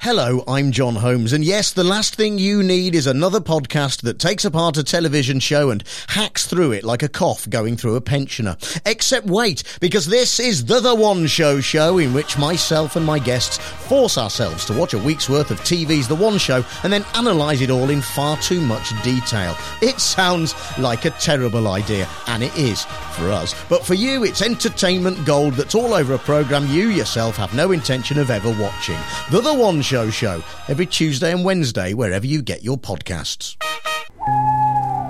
Hello, I'm John Holmes, and yes, the last thing you need is another podcast that takes apart a television show and hacks through it like a cough going through a pensioner. Except wait, because this is the The One Show show in which myself and my guests force ourselves to watch a week's worth of TV's The One Show and then analyse it all in far too much detail. It sounds like a terrible idea, and it is for us. But for you, it's entertainment gold that's all over a programme you yourself have no intention of ever watching. The The One Show show, every Tuesday and Wednesday, wherever you get your podcasts.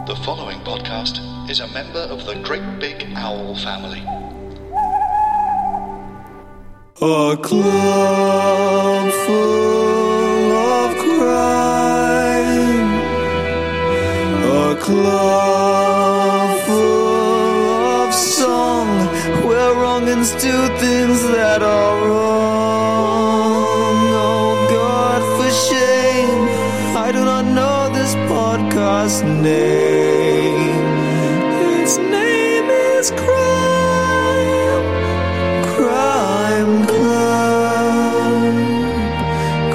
The following podcast is a member of the Great Big Owl family. A club full of crime. A club full of song where wrongins do things that are wrong. Podcast name. Its name is Crime. Crime Club.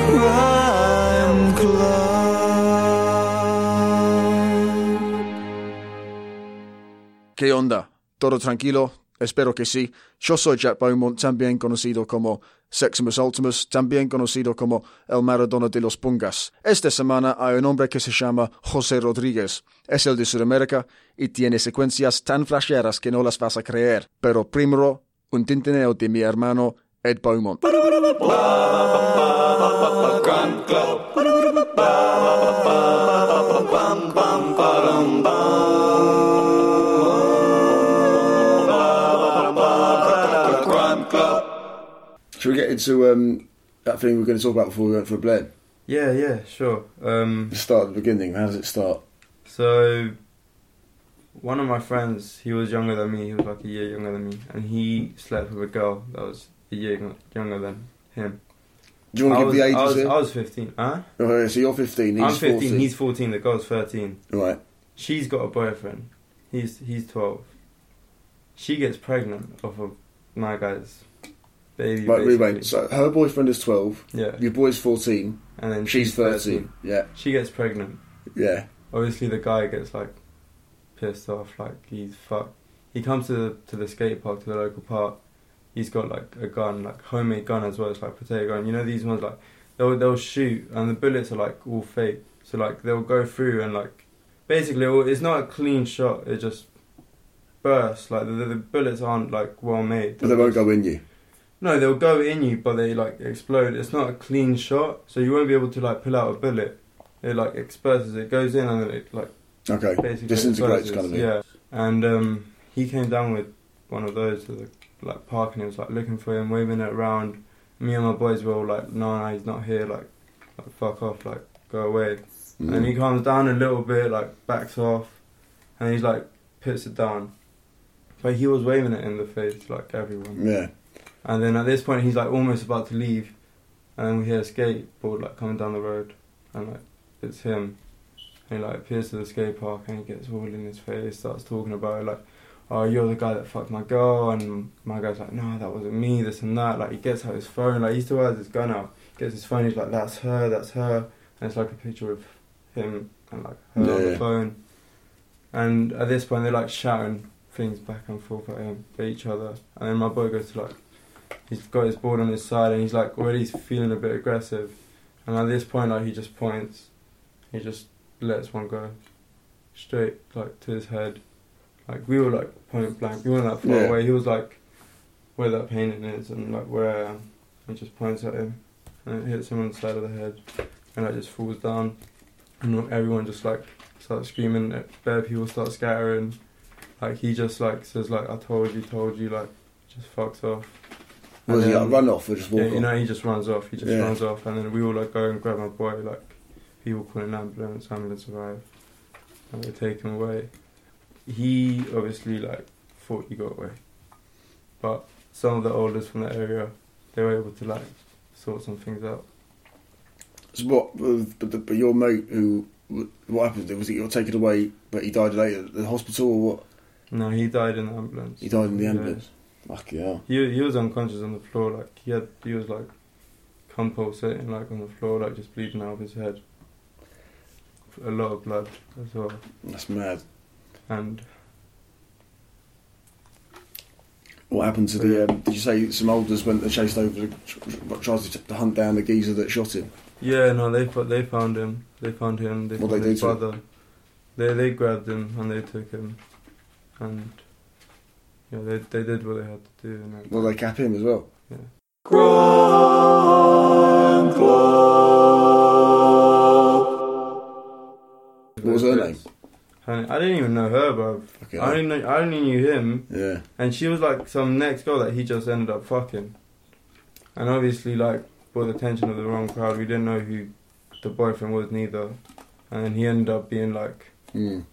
Crime Club. ¿Qué onda? ¿Todo tranquilo? Espero que sí. Yo soy Jack Beaumont, también conocido como Seximus Ultimus, también conocido como el Maradona de los Pungas. Esta semana hay un hombre que se llama José Rodríguez. Es el de Sudamérica y tiene secuencias tan flasheras que no las vas a creer. Pero primero, un tintineo de mi hermano Ed Beaumont. Should we get into um, that thing we were going to talk about before we went for a blend? Yeah, yeah, sure. Um, Let's start at the beginning. How does it start? so, one of my friends, he was younger than me. He was like a year younger than me, and he slept with a girl that was a year younger than him. Do you want I to was, give the I ages was, here? I was 15. Huh? Okay, so you're 15, he's I'm 15. 14. He's 14. The girl's 13. Right. She's got a boyfriend. He's he's 12. She gets pregnant off of my guy's baby. Right, basically. wait. So her boyfriend is 12, Yeah. your boy's 14, And then she's 13. Yeah, She gets pregnant. yeah. obviously the guy gets like pissed off, like he's fucked. He comes to the to the skate park, to the local park. He's got like a gun, like homemade gun as well. It's like potato gun. You know these ones like they'll they'll shoot and the bullets are like all fake. So like they'll go through and like basically it's not a clean shot. It just bursts. Like the, the, the bullets aren't like well made. But they won't go in you. No, they'll go in you, but they like explode. It's not a clean shot, so you won't be able to like pull out a bullet. It like exposes. It goes in and then it like Okay. basically Disintegrates kind of thing. Yeah, and um, he came down with one of those to the like park, and he was like looking for him, waving it around. Me and my boys were all like, "No, no, he's not here. Like, like fuck off. Like, go away." Mm. And he comes down a little bit, like backs off, and he's like puts it down. But he was waving it in the face, like everyone. Yeah. And then at this point, he's like almost about to leave, and then we hear a skateboard like coming down the road, and like it's him. And he like appears to the skate park, and he gets all in his face, starts talking about it, like, "Oh, you're the guy that fucked my girl," and my guy's like, "No, that wasn't me." This and that. Like he gets out his phone, like he still has his gun out. gets his phone. He's like, "That's her. That's her." And it's like a picture of him and like her on Yeah. the phone. And at this point, they're like shouting things back and forth at him, at each other. And then my boy goes to like, he's got his board on his side, and he's like already feeling a bit aggressive. And at this point, like he just points, he just lets one go straight like to his head. Like we were like point blank, we weren't that far Yeah. away. He was like where that painting is and like where. He just points at him and it hits him on the side of the head and like just falls down. And everyone just like starts screaming. Bare people start scattering. Like he just like says like I told you, told you, like just fucks off. Was And he like run off or just walk yeah, off? you know, he just runs off. He just Yeah. runs off, and then we all like go and grab my boy. Like people call an ambulance, ambulance arrive, and they take him away. He obviously like thought he got away, but some of the oldest from the area, they were able to like sort some things out. So what? Uh, but, the, but your mate who what happened? Was he got taken away, but he died later at the hospital or what? No, he died in the ambulance. He died in the ambulance. Fuck yeah. He he was unconscious on the floor. Like he had he was like compulsating like on the floor, like just bleeding out of his head. A lot of blood as well, That's mad. and What happened to the? Um, did you say some olders went and chased over, the, tried to, to hunt down the geezer that shot him? Yeah, no, they they found him. They found him. They What found they his do to him? brother. They they grabbed him and they took him, and yeah, they they did what they had to do. And Well, they cap him as well. Yeah. What was her name? Her- I didn't even know her, bro. Okay. I only know, I only knew him, Yeah. and she was like some next girl that he just ended up fucking, and obviously like brought the attention of the wrong crowd. We didn't know who the boyfriend was neither, and he ended up being like Mm.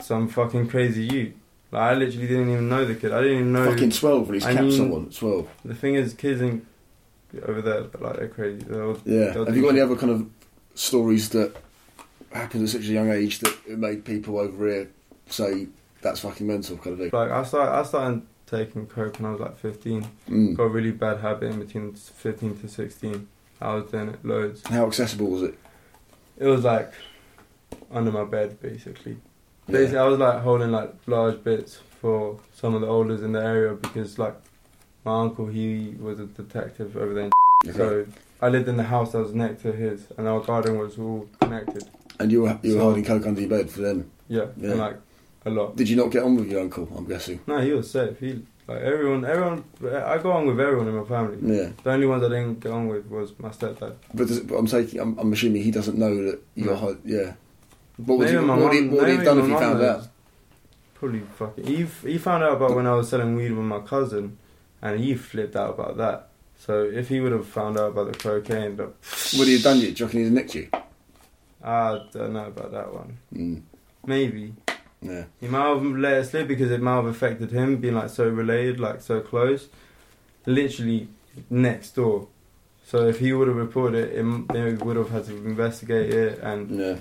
some fucking crazy you. Like I literally didn't even know the kid. I didn't even know. Fucking twelve when he's I capped someone. Twelve. The thing is, kids in over there, like they're crazy. They're all- Yeah. they'll Have do you got any other kind of stories that happened at such a young age that it made people over here say that's fucking mental kind of thing? Like I started, I started taking coke when I was like 15. Mm. Got a really bad habit in between 15 to 16. I was doing it loads. How accessible was it? It was like under my bed, basically. Yeah. Basically, I was like holding like large bits for some of the olders in the area because like my uncle, he was a detective over there. Okay. So I lived in the house that was next to his, and our garden was all connected. And you were you were So- hiding coke under your bed for them. Yeah, Yeah. and like a lot. Did you not get on with your uncle? I'm guessing. No, he was safe. He like everyone, everyone. I got on with everyone in my family. Yeah. The only ones I didn't get on with was my stepdad. But, does, but I'm taking. I'm, I'm assuming he doesn't know that you're. No. Yeah. What would you, what would he, what would he have done if he found knows. out? Probably fucking. He he found out about when I was selling weed with my cousin, and he flipped out about that. So if he would have found out about the cocaine, the, Would he have done you? Do you reckon he'd have nicked you? I don't know about that one. Mm. Maybe Yeah. he might have let it slip because it might have affected him being like so related, like so close, literally next door. So if he would have reported it, it they would have had to investigate it and Yeah.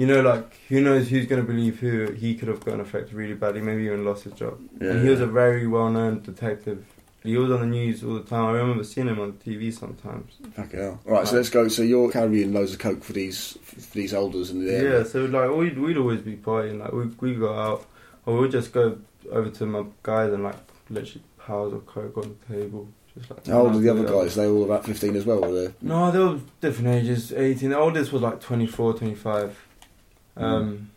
You know, like who knows who's going to believe who? He could have gotten affected really badly, maybe even lost his job. Yeah. and he was a very well-known detective. He was on the news all the time. I remember seeing him on TV sometimes. Fuck hell. All right. So let's go. So you're carrying loads of coke for these for these elders in the Yeah, so like we'd we'd always be partying. Like we we go out, or we'd just go over to my guys and like literally piles of coke on the table. Just like How old are the other guys? They were all about 15 as well, were they? No, they were different ages. 18. The oldest was like 24, 25. Um,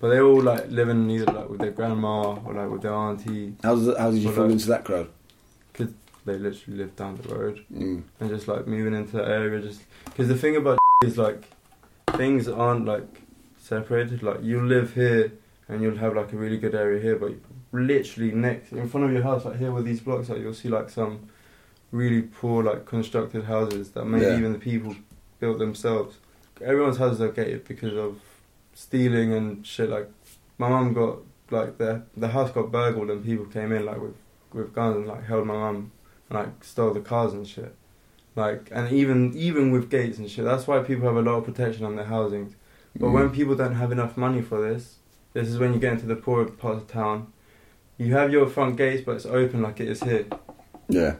but they all like living either like with their grandma or like with their auntie. How did how did you fall like- into that crowd? Cause they literally live down the road. Mm. and just like moving into that area just because the thing about is like things aren't like separated like you live here and you'll have like a really good area here but literally next in front of your house like here with these blocks like you'll see like some really poor like constructed houses that maybe Yeah. even the people built themselves everyone's houses are gated because of stealing and shit like my mum got like the the house got burgled and people came in like with with guns and like held my mum and like stole the cars and shit. Like and even even with gates and shit, that's why people have a lot of protection on their housings. But Mm. when people don't have enough money for this, this is when you get into the poorer parts of town. You have your front gates, but it's open like it is here. Yeah.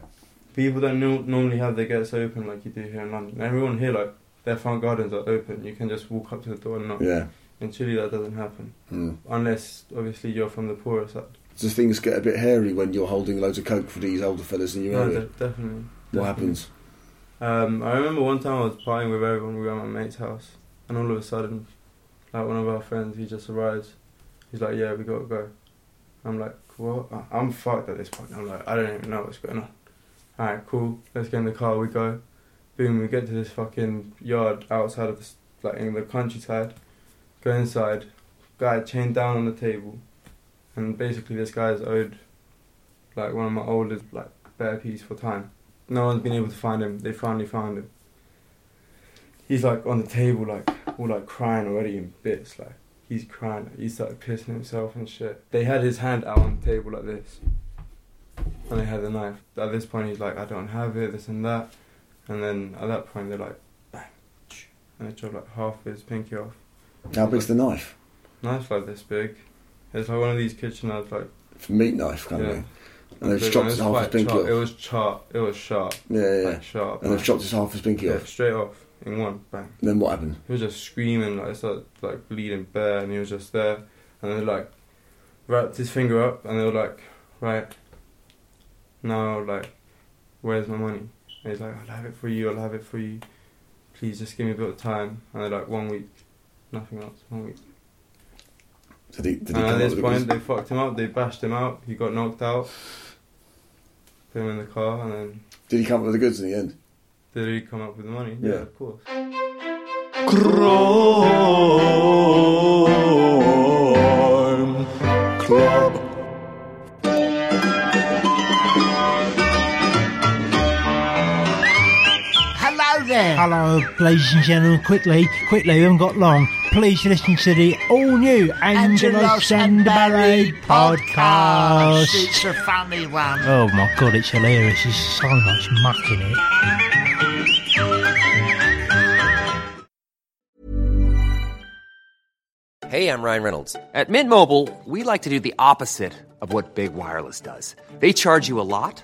people don't no- normally have their gates open like you do here in London. Everyone here, like, their front gardens are open. You can just walk up to the door and knock. Yeah. In Chile, that doesn't happen. Mm. Unless, obviously, you're from the poorer side. Does things get a bit hairy when you're holding loads of coke for these older fellas in your No, area? de- definitely. what definitely. happens? Um, I remember one time I was partying with everyone. We were at my mate's house, and all of a sudden, like one of our friends, he just arrives. He's like, "Yeah, we gotta go." I'm like, "What?" I'm fucked at this point. I'm like, "I don't even know what's going on." All right, cool. Let's get in the car. We go. Boom. We get to this fucking yard outside of this, like in the countryside. Go inside. Guy chained down on the table, and basically this guy's owed, like one of my oldest, like better piece for time. No one's been able to find him. They finally found him. He's like on the table, like all like crying already in bits. Like he's crying. He started pissing himself and shit. They had his hand out on the table like this, and they had the knife. At this point, he's like, "I don't have it. This and that." And then at that point, they're like, "Bang!" and they chopped like half his pinky off. How big's the knife? Knife like this big. It's like one of these kitchen knives, like It's a meat knife, kind yeah. of thing. And they've chopped his It half his pinky sharp. off. It was sharp. It was sharp. Yeah, yeah. Like sharp. And they've chopped his half his pinky yeah, off. straight off in one bang. And then what happened? He was just screaming, like started like bleeding bare, and he was just there. And they like wrapped his finger up, and they were like, right now, like, where's my money? And he's like, I'll have it for you. I'll have it for you. Please just give me a bit of time. And they're like, one week, nothing else. One week. Did he, did he and come at this with point, they fucked him up. They bashed him out. He got knocked out. Put him in the car, and then Did he come up with the goods in the end? did he come up with the money? Yeah. of course. Crime Hello ladies and gentlemen. Quickly, quickly, we haven't got long. Please listen to the all new Angelo Sandabarry podcast. It's a funny one. Oh my god, it's hilarious. There's so much muck in it. Hey, I'm Ryan Reynolds. At Mint Mobile, we like to do the opposite of what Big Wireless does. They charge you a lot,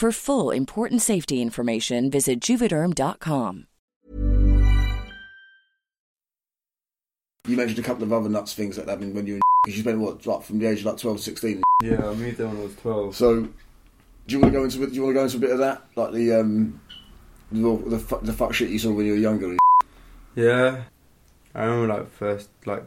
For full important safety information, visit juvederm.com. You mentioned a couple of other nuts things like that happened when you were because you spent what like from the age of like 12, 16. Yeah, I moved there when I was 12. So, do you want to go into do you want to go into a bit of that, like the um, the the, fu- the fuck shit you saw when you were younger? Yeah, I remember like first like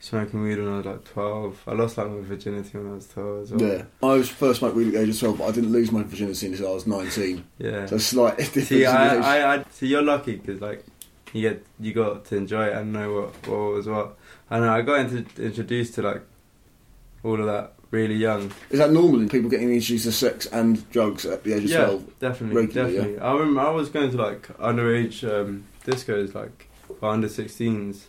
smoking weed when I was like twelve. I lost like my virginity when I was twelve as well. Yeah, I was first smoked weed at the age of twelve, but I didn't lose my virginity until I was nineteen. Yeah. so slight difference. See, I. I, I, see, you're lucky because like you get you got to enjoy it and know what what was what. I know I got into, introduced to like all of that really young. Is that normal in people getting introduced to sex and drugs at the age of yeah, twelve? definitely, regularly, yeah? definitely. I remember I was going to like underage um, discos, like for under 16s,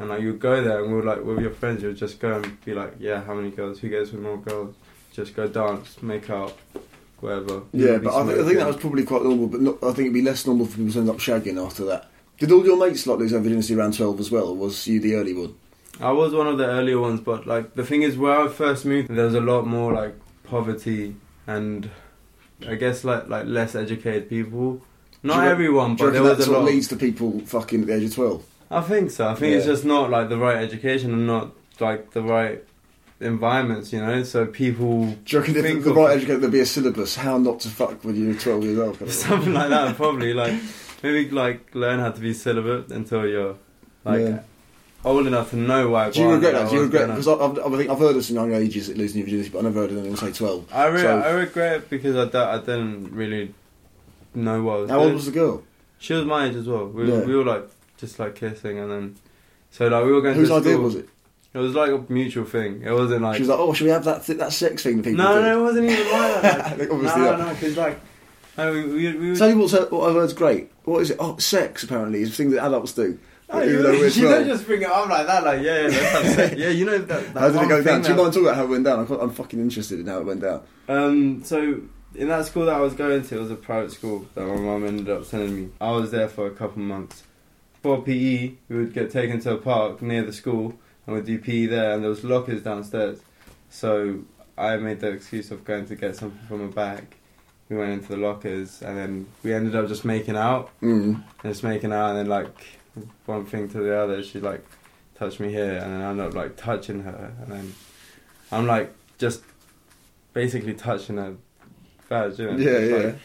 and like you would go there and we would like with your friends, you would just go and be like, yeah, how many girls? Who gets with more girls? Just go dance, make out, whatever. Yeah, but I, th- I think that was probably quite normal. But not, I think it'd be less normal for people to end up shagging after that. Did all your mates like lose their virginity around twelve as well, or was you the early one? I was one of the earlier ones, but like the thing is, where I first moved, there was a lot more like poverty and I guess like like less educated people. Not you everyone, but there was a lot. leads to people fucking at the age of twelve. I think so. I think it's just not like the right education and not like the right environments, you know. So people Do you reckon if think the right education there'd be a syllabus how not to fuck when you're twelve years old? something like that probably like maybe like learn how to be celibate until you're like Yeah. old enough to know why. Do you regret that? Do you regret? Because I've, I've, I think I've heard of some young ages losing your virginity, but I never heard of anyone say twelve. I, re- So- I regret it because I, don't- I didn't really know what I was How doing. old was the girl? She was my age as well. We, Yeah. we were like just like kissing and then so like we were going Whose to idea school. was it? It was like a mutual thing. It wasn't like she was like, "Oh, should we have that th- that sex thing people no, do?" no, it wasn't even like that. Like, obviously no, no, because like no, we, we, we Tell you what's what I've heard's great. What is it? Oh, sex apparently is a thing that adults do. Oh, you, we're you don't just bring it up like that, like yeah, yeah, let's have sex. yeah. You know that. that How did it go down? Do you mind talking about how it went down? I'm, I'm fucking interested in how it went down. Um, so in that school that I was going to, it was a private school that my mum ended up sending me. I was there for a couple months. For PE, we would get taken to a park near the school and we'd do PE there, and there was lockers downstairs. So I made the excuse of going to get something from a bag. We went into the lockers, and then we ended up just making out, Mm. just making out, and then like one thing to the other, she like touched me here, and then I ended up like touching her, and then I'm like just basically touching her badge, you know? Yeah, It's yeah. like-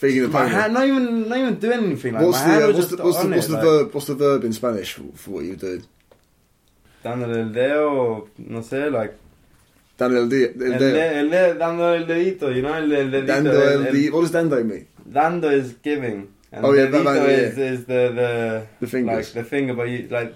Feeding the my pony. hand, not even, not even doing anything. Like what's my the hand uh, was what's just the what's the, what's it, the like, verb what's the verb in Spanish for, for what you did? Dándole el dedo, no sé, like Dando el, di- el el, dedo. de, el de, dando el dedito, you know, el, el dedito. Dando el, el, di- What does dando mean? dando is giving, and Oh, yeah, dedito that- that- is, yeah. is the the The fingers. like the finger, but you like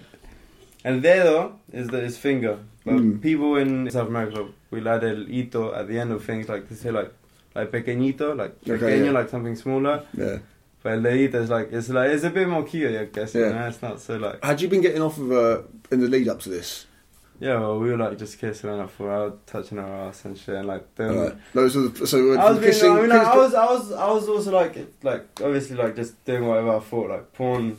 el dedo is the is finger. But Mm. people in South America will add el hito at the end of things, like to say like like pequeñito, like Okay, pequeño, yeah. like something smaller. Yeah. But dedito is like it's like it's a bit more cute, I guess. Yeah. You know? It's not so like Had you been getting off of uh, in the lead up to this? yeah. Well, we were like just kissing for hours, touching her ass and shit, and like doing. Alright. Those are the, so uh, I was being, kissing. I mean, like, I was, I was, I was also like, like obviously like just doing whatever I thought like porn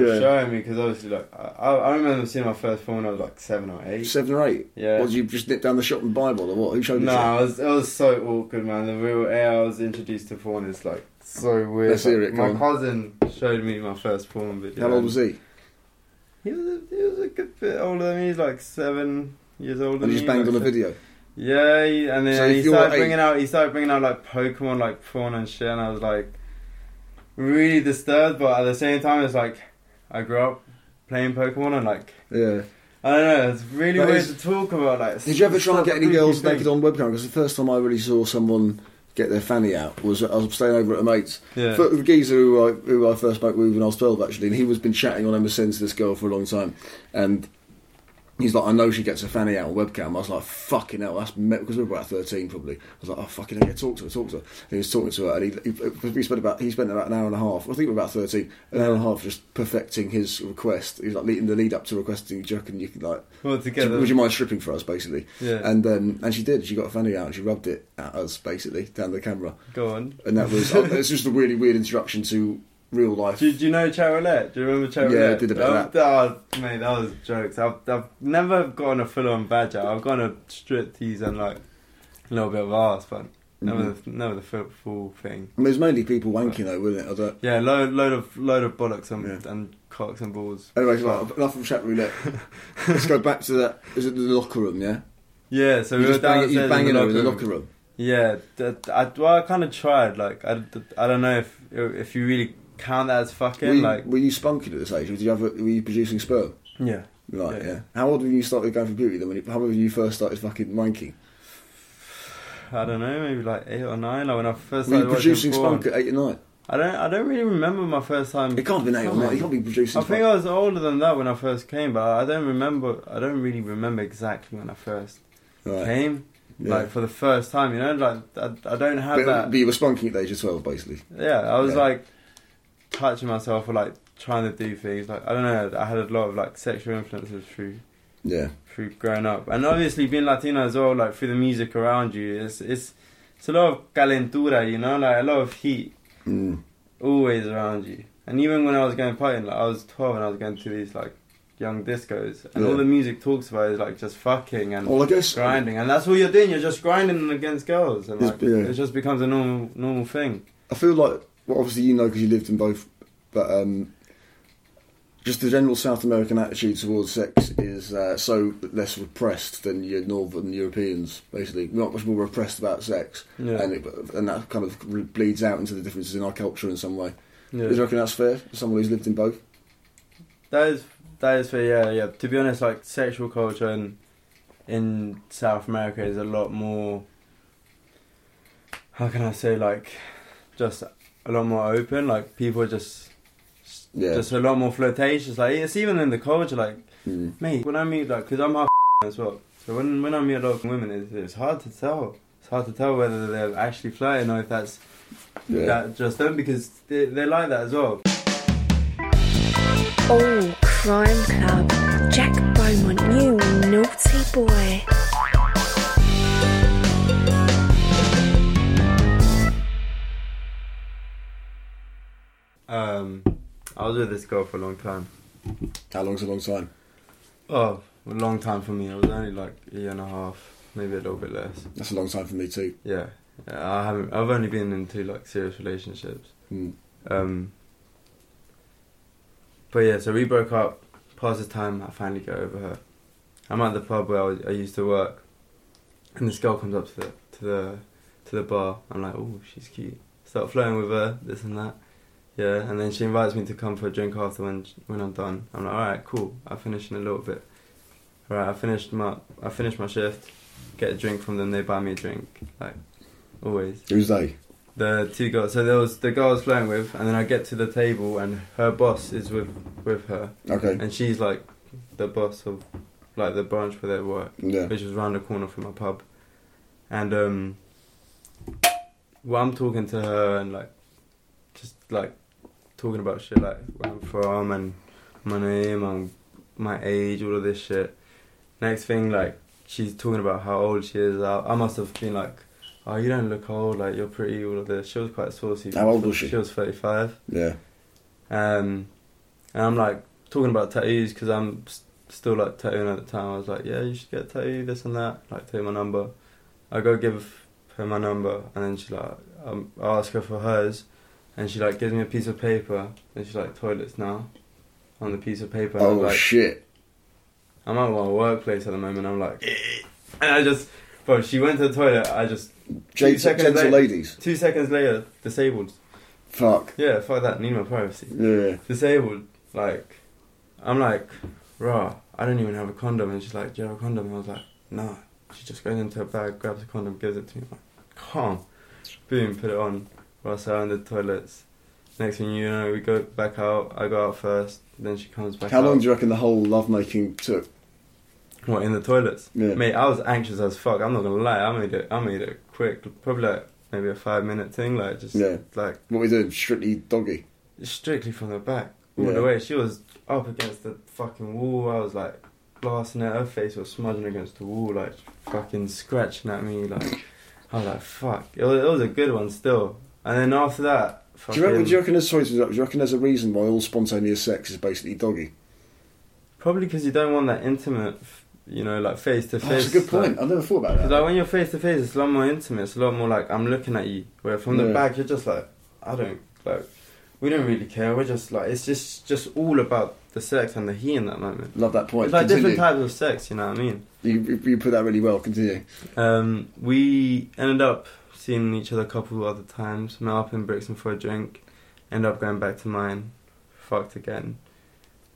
was Yeah. showing me because obviously like I, I remember seeing my first porn when I was like seven or eight. Seven or eight. Yeah. What, did you just nip down the shop and buy one or what? Who showed you? No, it was it was so awkward, man. The real air I was introduced to porn is like so weird. Let's hear it, my on. cousin showed me my first porn video. How old was he? He was a, he was a good bit older than me. He's like seven years older. And than he just me, banged like on a video. Yeah, he, and then So he started eight- bringing out he started bringing out like Pokemon like porn and shit, and I was like really disturbed, but at the same time, it's like I grew up playing Pokemon and like Yeah. I don't know, it's really That weird is- to talk about. Like, Did you ever try and get any girls naked naked on webcam? Because the first time I really saw someone get their fanny out was I was staying over at a mate's. Yeah. For the geezer who I, who I first spoke with when I was 12, actually, and he was been chatting on MSN to this girl for a long time. And he's like, I know she gets her fanny out on webcam. I was like, fucking hell, that's because we were about 13 probably. I was like, oh, fucking hell, yeah, talk to her, talk to her. And he was talking to her, and he, he, he spent about he spent about an hour and a half, I think we were about 13, an hour and a half just perfecting his request. He was like leading the lead up to requesting, do you reckon you could like, Well, together. would you mind stripping for us, basically? Yeah. And um, and she did. She got a fanny out and she rubbed it at us, basically, down the camera. Go on. And that was uh, it's just a really weird introduction to real life. Do, do you know Chatroulette? Do you remember Chatroulette? Yeah, I did a bit of that. Oh, mate, that was jokes. I've, I've never gotten a full on badger. I've gone a strip tease and like a little bit of ass, but never, Mhm. the, never the full, full thing. I mean, it was mainly people wanking though, wasn't it? I don't... Yeah, load, load of load of bollocks and, and cocks and balls. Anyway, like, enough of chat roulette. Let's go back to that. Is it the locker room? Yeah. Yeah, so You we were bang- you banging in the locker, the room. locker room? Yeah, I, well, I kind of tried. Like, I, I don't know if if you really count that as fucking Were you, like. were you spunking at this age, did you have? A, were you producing sperm? Yeah. Right, Yeah. yeah. How old were you started going for puberty then? When you, how old were you first started fucking wanking? I don't know, maybe like eight or nine. Like when I first Were you started producing watching spunk at eight or nine? I don't. I don't really remember my first time. It can't have been eight or nine. You can't be producing I think I was older than that when I first came, but I don't remember. I don't really remember exactly when I first Right. came. Yeah. Like for the first time, you know, like I, I don't have But, that. but you were spunking at the age of 12, basically. Yeah, I was Yeah. like touching myself or like trying to do things. Like I don't know, I had a lot of like sexual influences through Yeah. through growing up, and obviously being Latino as well. Like through the music around you, it's it's it's a lot of calentura, you know, like a lot of heat Mm. always around you. And even when I was going partying, like I was twelve and I was going to these like young discos, and Yeah. all the music talks about is like just fucking and Well, I guess- grinding, and that's all you're doing. You're just grinding against girls, and like, yeah. it just becomes a normal normal thing. I feel like, well, obviously you know because you lived in both, but um, just the general South American attitude towards sex is uh, so less repressed than your Northern Europeans. Basically, we're not much more repressed about sex, Yeah. and it, and that kind of bleeds out into the differences in our culture in some way. Yeah. Do you reckon that's fair for someone who's lived in both? That is that is fair. Yeah, yeah. To be honest, like sexual culture in in South America is a lot more. How can I say like, just a lot more open. Like people are just Yeah. just a lot more flirtatious. Like it's even in the culture. Like Mm. mate, when I meet like, because I'm half as well. So when when I meet a lot of women, it's, it's hard to tell. It's hard to tell whether they're actually flirting or if that's Yeah. that just them because they they like that as well. Oh, Crime Club. Jack Beaumont, you naughty boy. Um, I was with this girl for a long time. How long's a long time? Oh, a long time for me. It was only like a year and a half, maybe a little bit less. That's a long time for me too. Yeah, yeah I haven't. I've only been into like serious relationships. Mm. Um, but yeah, so we broke up. Past the time, I finally get over her. I'm at the pub where I, was, I used to work, and this girl comes up to the to the to the bar. I'm like, oh, she's cute. Start flirting with her, this and that. Yeah, and then she invites me to come for a drink after when when I'm done. I'm like, all right, cool. I'll finish in a little bit. All right, I finished my I finished my shift. Get a drink from them. They buy me a drink, like always. Who's they? The two girls. So there was the girl I was flirting with, and then I get to the table, and her boss is with with her. Okay. And she's like the boss of like the branch where they work, Yeah. which was around the corner from my pub. And um, well, I'm talking to her and like just like talking about shit like where I'm from and my name and my age, all of this shit. Next thing, like she's talking about how old she is. I, I must have been like, "Oh, you don't look old. Like you're pretty." All of this. She was quite saucy. How old was she? She was 35. Yeah. Um, and I'm like talking about tattoos because I'm s- still like tattooing at the time. I was like, yeah, you should get a tattoo, this and that. Like, take my number. I go give her my number, and then she like, um, I ask her for hers, and she like gives me a piece of paper, and she's like, toilets now, on the piece of paper. And Oh like, shit. I'm at my workplace at the moment. I'm like, and I just, bro, she went to the toilet. I just, Jade- two seconds gentle later- ladies. Two seconds later, disabled. Fuck. Yeah, fuck that. Need my privacy. Yeah. Disabled. Like, I'm like, raw. I don't even have a condom. And she's like, do you have a condom? And I was like, nah. She just goes into her bag, grabs a condom, gives it to me. I'm like, calm. Boom, put it on. Whilst I'm in the toilets. Next thing you know, we go back out. I go out first. Then she comes back How out. long do you reckon the whole lovemaking took? What in the toilets? Yeah. Mate, I was anxious as fuck. I'm not gonna lie. I made it. I made it quick. Probably like maybe a five minute thing. Like just Yeah. like What we doing? Strictly doggy. strictly from the back all Yeah. the way. She was up against the fucking wall. I was like blasting at her face was smudging against the wall, like fucking scratching at me. Like I was like, fuck. It was, it was a good one still. And then after that, Do you, reckon, do you reckon there's sorry do you reckon there's a reason why all spontaneous sex is basically doggy? probably because you don't want that intimate, you know, like face to Oh, face. that's a good point. I've never thought about Because that. like when you're face to face, it's a lot more intimate. It's a lot more like I'm looking at you. Where from the Yeah. back, you're just like I don't like. We don't really care. We're just like it's just just all about the sex and the heat in that moment. Love that point. It's like Continue. different types of sex. You know what I mean? You, you you put that really well. Continue. Um, we ended up seeing each other a couple other times. Met up in Brixton for a drink. Ended up going back to mine. Fucked again.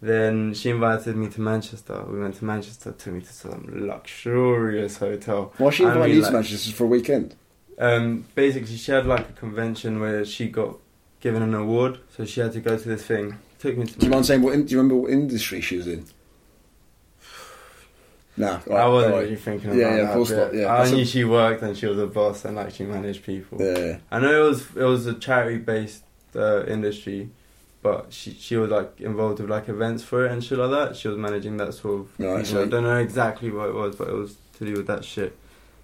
Then she invited me to Manchester. We went to Manchester, took me to some luxurious hotel. Why she invited you to Manchester for a weekend? Um, basically, she had like a convention where she got given an award, so she had to go to this thing. Took me to Do you mind saying what? In, do you remember what industry she was in? Nah, I wasn't really thinking Yeah, about yeah, that. course not. Yeah, I That's a- knew she worked and she was a boss and like she managed people. Yeah, yeah. I know it was it was a charity based uh, industry, but she she was like involved with like events for it and shit like that. She was managing that sort of. You so- know, I don't know exactly what it was, but it was to do with that shit.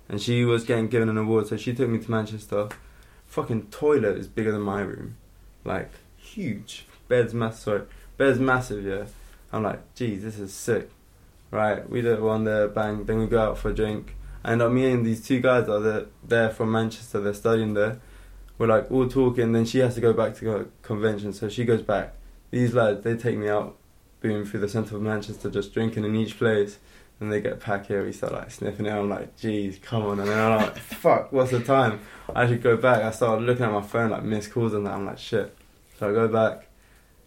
And she was getting given an award, so she took me to Manchester. Fucking toilet is bigger than my room, like huge. Bed's massive. Sorry, bed's massive. Yeah. I'm like, geez, this is sick. Right, we did one there, bang. Then we go out for a drink. And I'm meeting these two guys are there, from Manchester. They're studying there. We're like all talking. Then she has to go back to go convention, so she goes back. These lads, they take me out, boom, through the centre of Manchester, just drinking in each place. And they get back here, we start like sniffing it. I'm like, geez, come on. And then I'm like, fuck, what's the time? I should go back. I started looking at my phone, like missed calls and that. I'm like, shit. So I go back,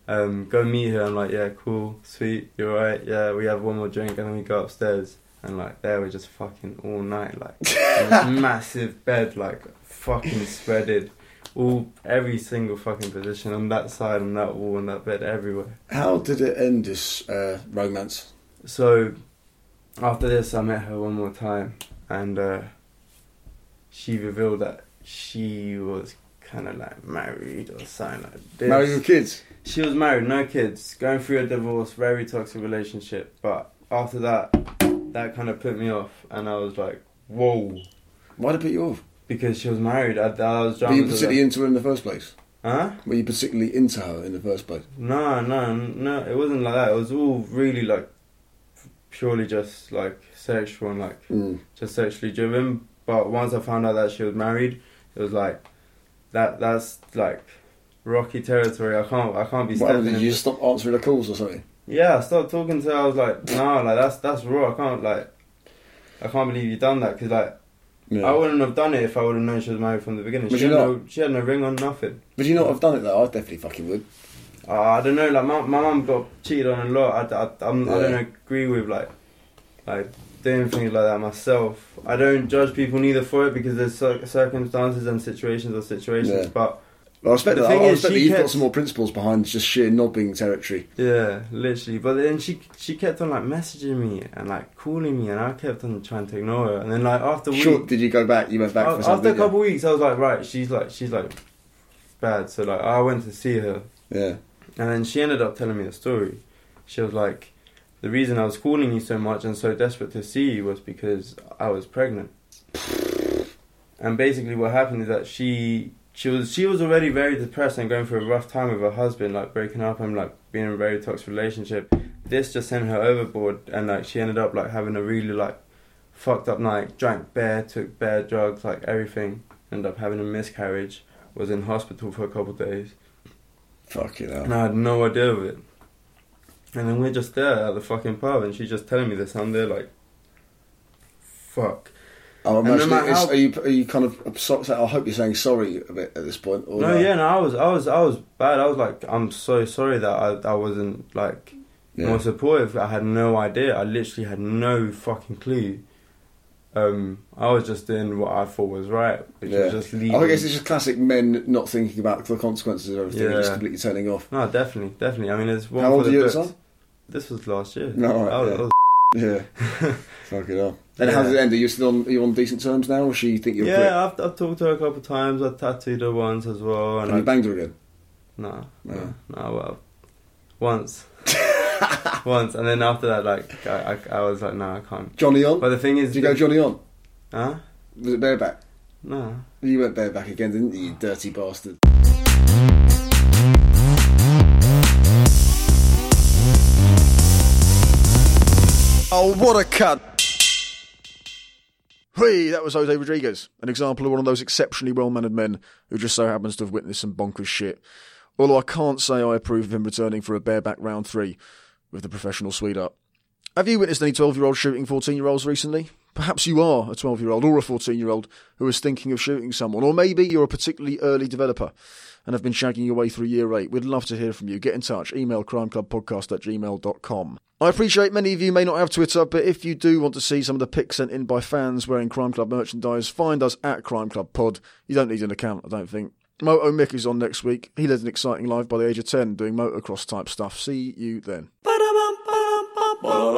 um, go meet her. I'm like, yeah, cool, sweet, you're right. Yeah, we have one more drink and then we go upstairs. And like, there we're just fucking all night, like, massive bed, like, fucking spreaded. All, every single fucking position on that side, on that wall, on that bed, everywhere. How did it end this uh, romance? So after this, I met her one more time, and uh, she revealed that she was kind of like married or something like this. Married with kids? She was married, no kids, going through a divorce, very toxic relationship. But after that, that kind of put me off, and I was like, "Whoa!" Why did it put you off? Because she was married. I, I was Were you particularly her. into her in the first place? Huh? Were you particularly into her in the first place? No, no, no. It wasn't like that. It was all really like purely just like sexual and like Mm. just sexually driven. But once I found out that she was married, it was like that. That's like rocky territory. I can't. I can't be What stepping. happened? Did you just stop answering the calls or something? Yeah, I stopped talking to her. I was like, no, like that's that's raw. I can't like, I can't believe you done that because like, Yeah. I wouldn't have done it if I would have known she was married from the beginning. Would she you had not? no, she had no ring on, nothing. Would you not have done it though? I definitely fucking would. Uh, I don't know. Like my my mum got cheated on a lot. I, I, I'm, I don't agree with like like doing things like that myself. I don't judge people neither for it because there's circumstances and situations or situations. Yeah. But Well, I respect the that. thing I is, respect that she you've got kept- some more principles behind just sheer knobbing territory. Yeah, literally. But then she she kept on like messaging me and like calling me, and I kept on trying to ignore her. And then like after week, Sure, did you go back? You went back after a couple weeks, I was like, right, she's like she's like bad. So like I went to see her, Yeah. and then she ended up telling me a story. She was like, the reason I was calling you so much and so desperate to see you was because I was pregnant. And basically, what happened is that she she was she was already very depressed and going through a rough time with her husband, like breaking up and like being in a very toxic relationship. This just sent her overboard, and like she ended up like having a really like fucked up night. Drank beer, took bear drugs, like everything. Ended up having a miscarriage. Was in hospital for a couple of days. Fucking hell. And I had no idea of it. And then we're just there at the fucking pub, and she's just telling me this. I'm there like, fuck. Oh, And no imagine matter it's- how- are you are you kind of so I hope you're saying sorry a bit at this point. Or No, yeah, no, I was, I was, I was bad. I was like, I'm so sorry that I, I wasn't like Yeah. more supportive. I had no idea. I literally had no fucking clue. Um, I was just doing what I thought was right, which Yeah. was just leaving. I guess it's just classic men not thinking about the consequences of everything, and just completely turning off. No, definitely, definitely. I mean, there's one How old are you at the books. time? This was last year. No, right, I was, yeah. I was Yeah. Fucking hell. And how did it end? Are you still on? Are you on decent terms now, or she think you're? Yeah, I've, I've talked to her a couple of times. I tattooed her once as well. And And you I, banged her again. no, No. no, no, well, once, once, and then after that, like I, I, I was like, no, I can't. Johnny on. But the thing is, Did you go Johnny on? Huh? Was it bareback? No. You went bareback again, didn't you? You dirty bastard. Oh, what a cut! Hey, that was Jose Rodriguez, an example of one of those exceptionally well-mannered men who just so happens to have witnessed some bonkers shit. Although I can't say I approve of him returning for a bareback round three with the professional up. Have you witnessed any 12-year-olds shooting 14-year-olds recently? Perhaps you are a 12 year old or a 14 year old who is thinking of shooting someone, or maybe you're a particularly early developer and have been shagging your way through year 8. We'd love to hear from you. Get in touch. Email crimeclubpodcast at. I appreciate many of you may not have Twitter, but if you do want to see some of the pics sent in by fans wearing Crime Club merchandise, find us at Crime Club Pod. You don't need an account, I don't think. Moto Mick is on next week. He led an exciting life by the age of 10 doing motocross type stuff. See you then. Crime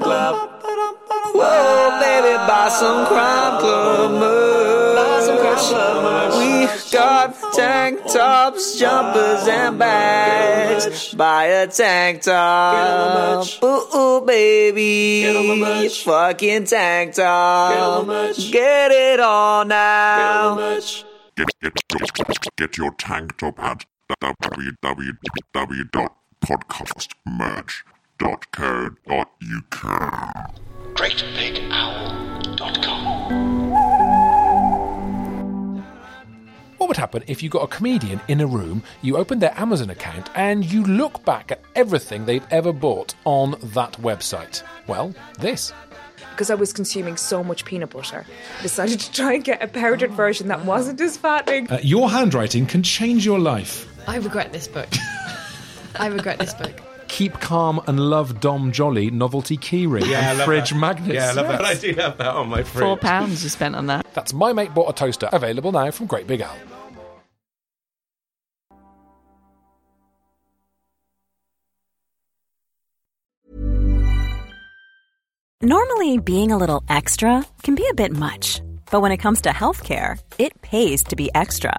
Club. Whoa, baby, buy some Crime Club. We got tank tops, jumpers, and bags. Buy a tank top. Ooh, ooh, baby. Fucking tank top. Get it all now. Get, get, get, get your tank top at www.podcastmerch.co.uk. What would happen if you got a comedian in a room, you opened their Amazon account, and you look back at everything they've ever bought on that website? Well, this. because I was consuming so much peanut butter. I decided to try and get a powdered version that wasn't as fattening. Uh, your handwriting can change your life. I regret this book. I regret this book. Keep calm and love Dom Jolly novelty keyring Yeah, I and love fridge that. magnets. Yeah, I love that. I do have that on my fridge. Four pounds you spent on that. That's My Mate Bought a Toaster, available now from Great Big Owl. Normally, being a little extra can be a bit much, but when it comes to healthcare, it pays to be extra.